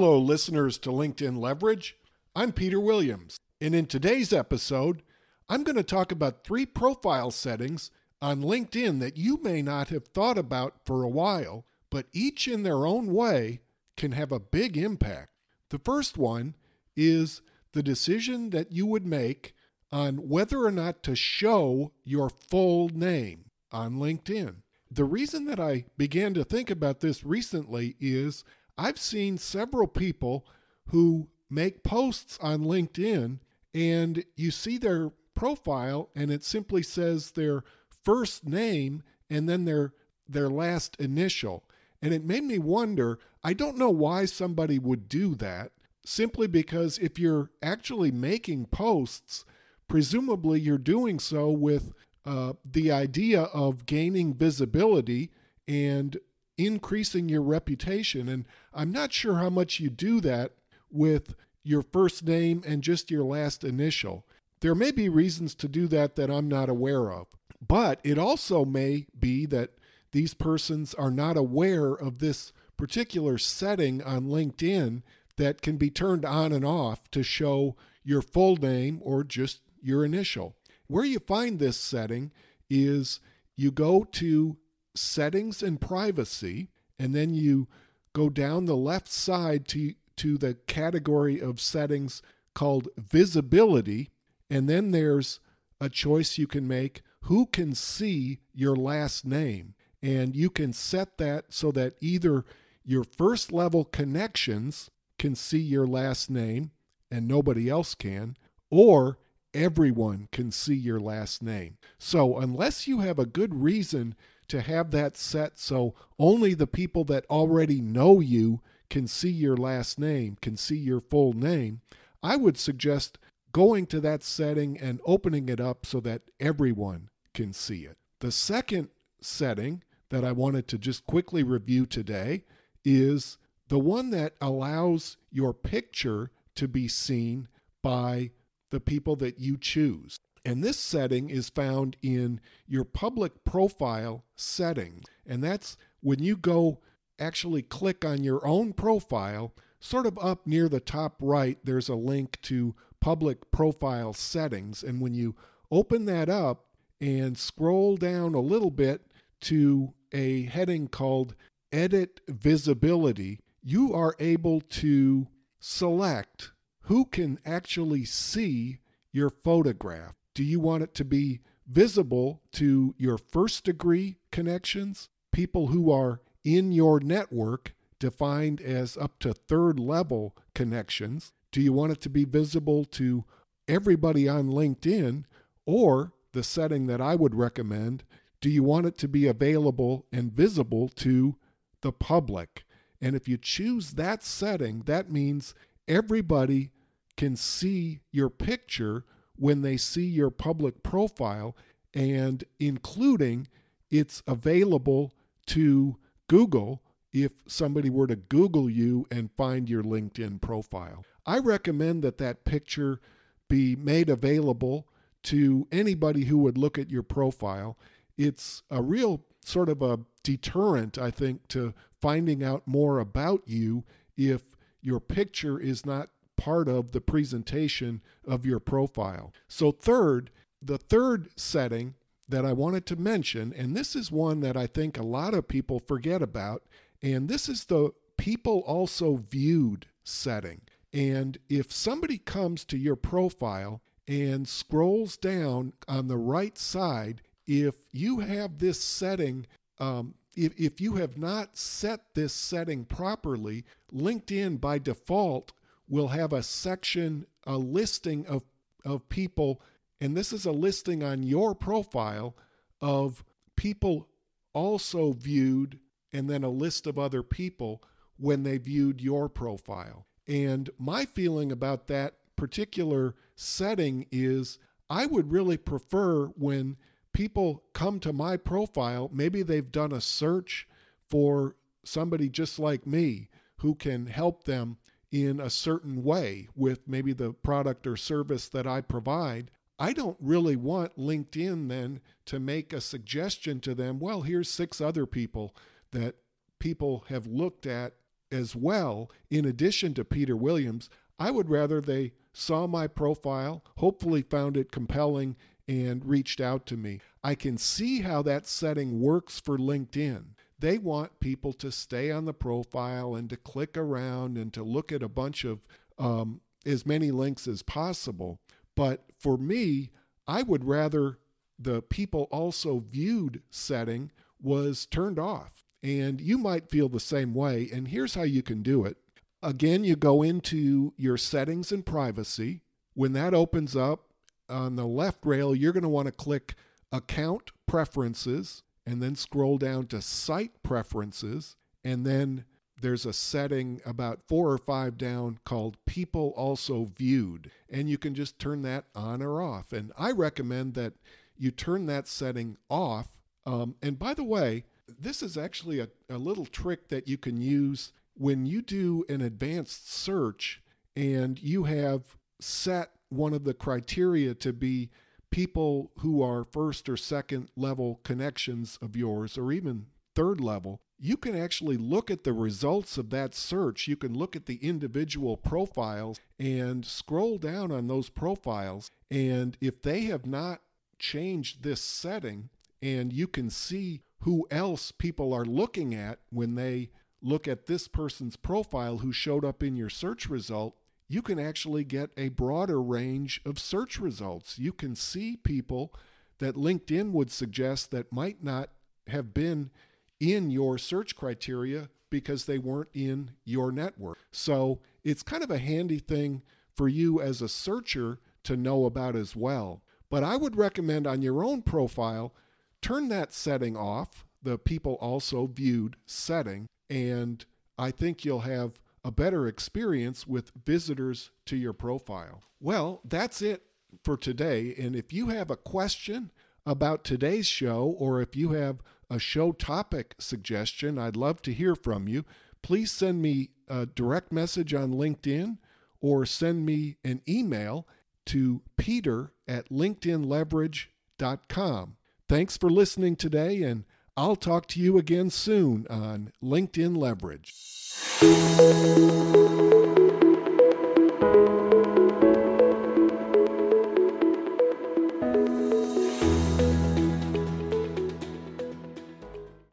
Hello, listeners to LinkedIn Leverage. I'm Peter Williams, and in today's episode, I'm going to talk about three profile settings on LinkedIn that you may not have thought about for a while, but each in their own way can have a big impact. The first one is the decision that you would make on whether or not to show your full name on LinkedIn. The reason that I began to think about this recently is I've seen several people who make posts on LinkedIn and you see their profile and it simply says their first name and then their their last initial. And it made me wonder, I don't know why somebody would do that, simply because if you're actually making posts, presumably you're doing so with uh, the idea of gaining visibility and increasing your reputation. And I'm not sure how much you do that with your first name and just your last initial. There may be reasons to do that that I'm not aware of. But it also may be that these persons are not aware of this particular setting on LinkedIn that can be turned on and off to show your full name or just your initial. Where you find this setting is you go to settings and privacy, and then you go down the left side to, to the category of settings called visibility, and then there's a choice you can make who can see your last name. And you can set that so that either your first level connections can see your last name and nobody else can, or everyone can see your last name. So, unless you have a good reason to have that set so only the people that already know you can see your last name, can see your full name, I would suggest going to that setting and opening it up so that everyone can see it. The second setting that I wanted to just quickly review today is the one that allows your picture to be seen by the people that you choose. And this setting is found in your public profile settings. And that's when you go actually click on your own profile, sort of up near the top right, there's a link to public profile settings. And when you open that up and scroll down a little bit to a heading called Edit Visibility, you are able to select who can actually see your photograph. Do you want it to be visible to your first degree connections, people who are in your network, defined as up to third level connections? Do you want it to be visible to everybody on LinkedIn? Or the setting that I would recommend, do you want it to be available and visible to the public? And if you choose that setting, that means everybody can see your picture when they see your public profile, and including it's available to Google if somebody were to Google you and find your LinkedIn profile. I recommend that that picture be made available to anybody who would look at your profile. It's a real sort of a deterrent, I think, to finding out more about you if your picture is not part of the presentation of your profile. So, third, the third setting that I wanted to mention, and this is one that I think a lot of people forget about, and this is the people also viewed setting. And if somebody comes to your profile and scrolls down on the right side, if you have this setting, um, if, if you have not set this setting properly, LinkedIn by default will have a section, a listing of, of people, and this is a listing on your profile of people also viewed, and then a list of other people when they viewed your profile. And my feeling about that particular setting is I would really prefer when people come to my profile, maybe they've done a search for somebody just like me who can help them in a certain way with maybe the product or service that I provide. I don't really want LinkedIn then to make a suggestion to them, well, here's six other people that people have looked at as well, in addition to Peter Williams, I would rather they saw my profile, hopefully found it compelling, and reached out to me. I can see how that setting works for LinkedIn. They want people to stay on the profile and to click around and to look at a bunch of um, as many links as possible. But for me, I would rather the people also viewed setting was turned off. And you might feel the same way. And here's how you can do it. Again, you go into your settings and privacy. When that opens up on the left rail, you're going to want to click Account Preferences and then scroll down to Site Preferences. And then there's a setting about four or five down called People Also Viewed. And you can just turn that on or off. And I recommend that you turn that setting off. Um, and by the way, this is actually a, a little trick that you can use when you do an advanced search and you have set one of the criteria to be people who are first or second level connections of yours, or even third level, you can actually look at the results of that search. You can look at the individual profiles and scroll down on those profiles. And if they have not changed this setting, and you can see who else people are looking at when they look at this person's profile who showed up in your search result, you can actually get a broader range of search results. You can see people that LinkedIn would suggest that might not have been in your search criteria because they weren't in your network. So it's kind of a handy thing for you as a searcher to know about as well. But I would recommend on your own profile, turn that setting off, the people also viewed setting, and I think you'll have a better experience with visitors to your profile. Well, that's it for today. And if you have a question about today's show, or if you have a show topic suggestion, I'd love to hear from you. Please send me a direct message on LinkedIn or send me an email to peter at linkedinleverage.com. Thanks for listening today, and I'll talk to you again soon on LinkedIn Leverage.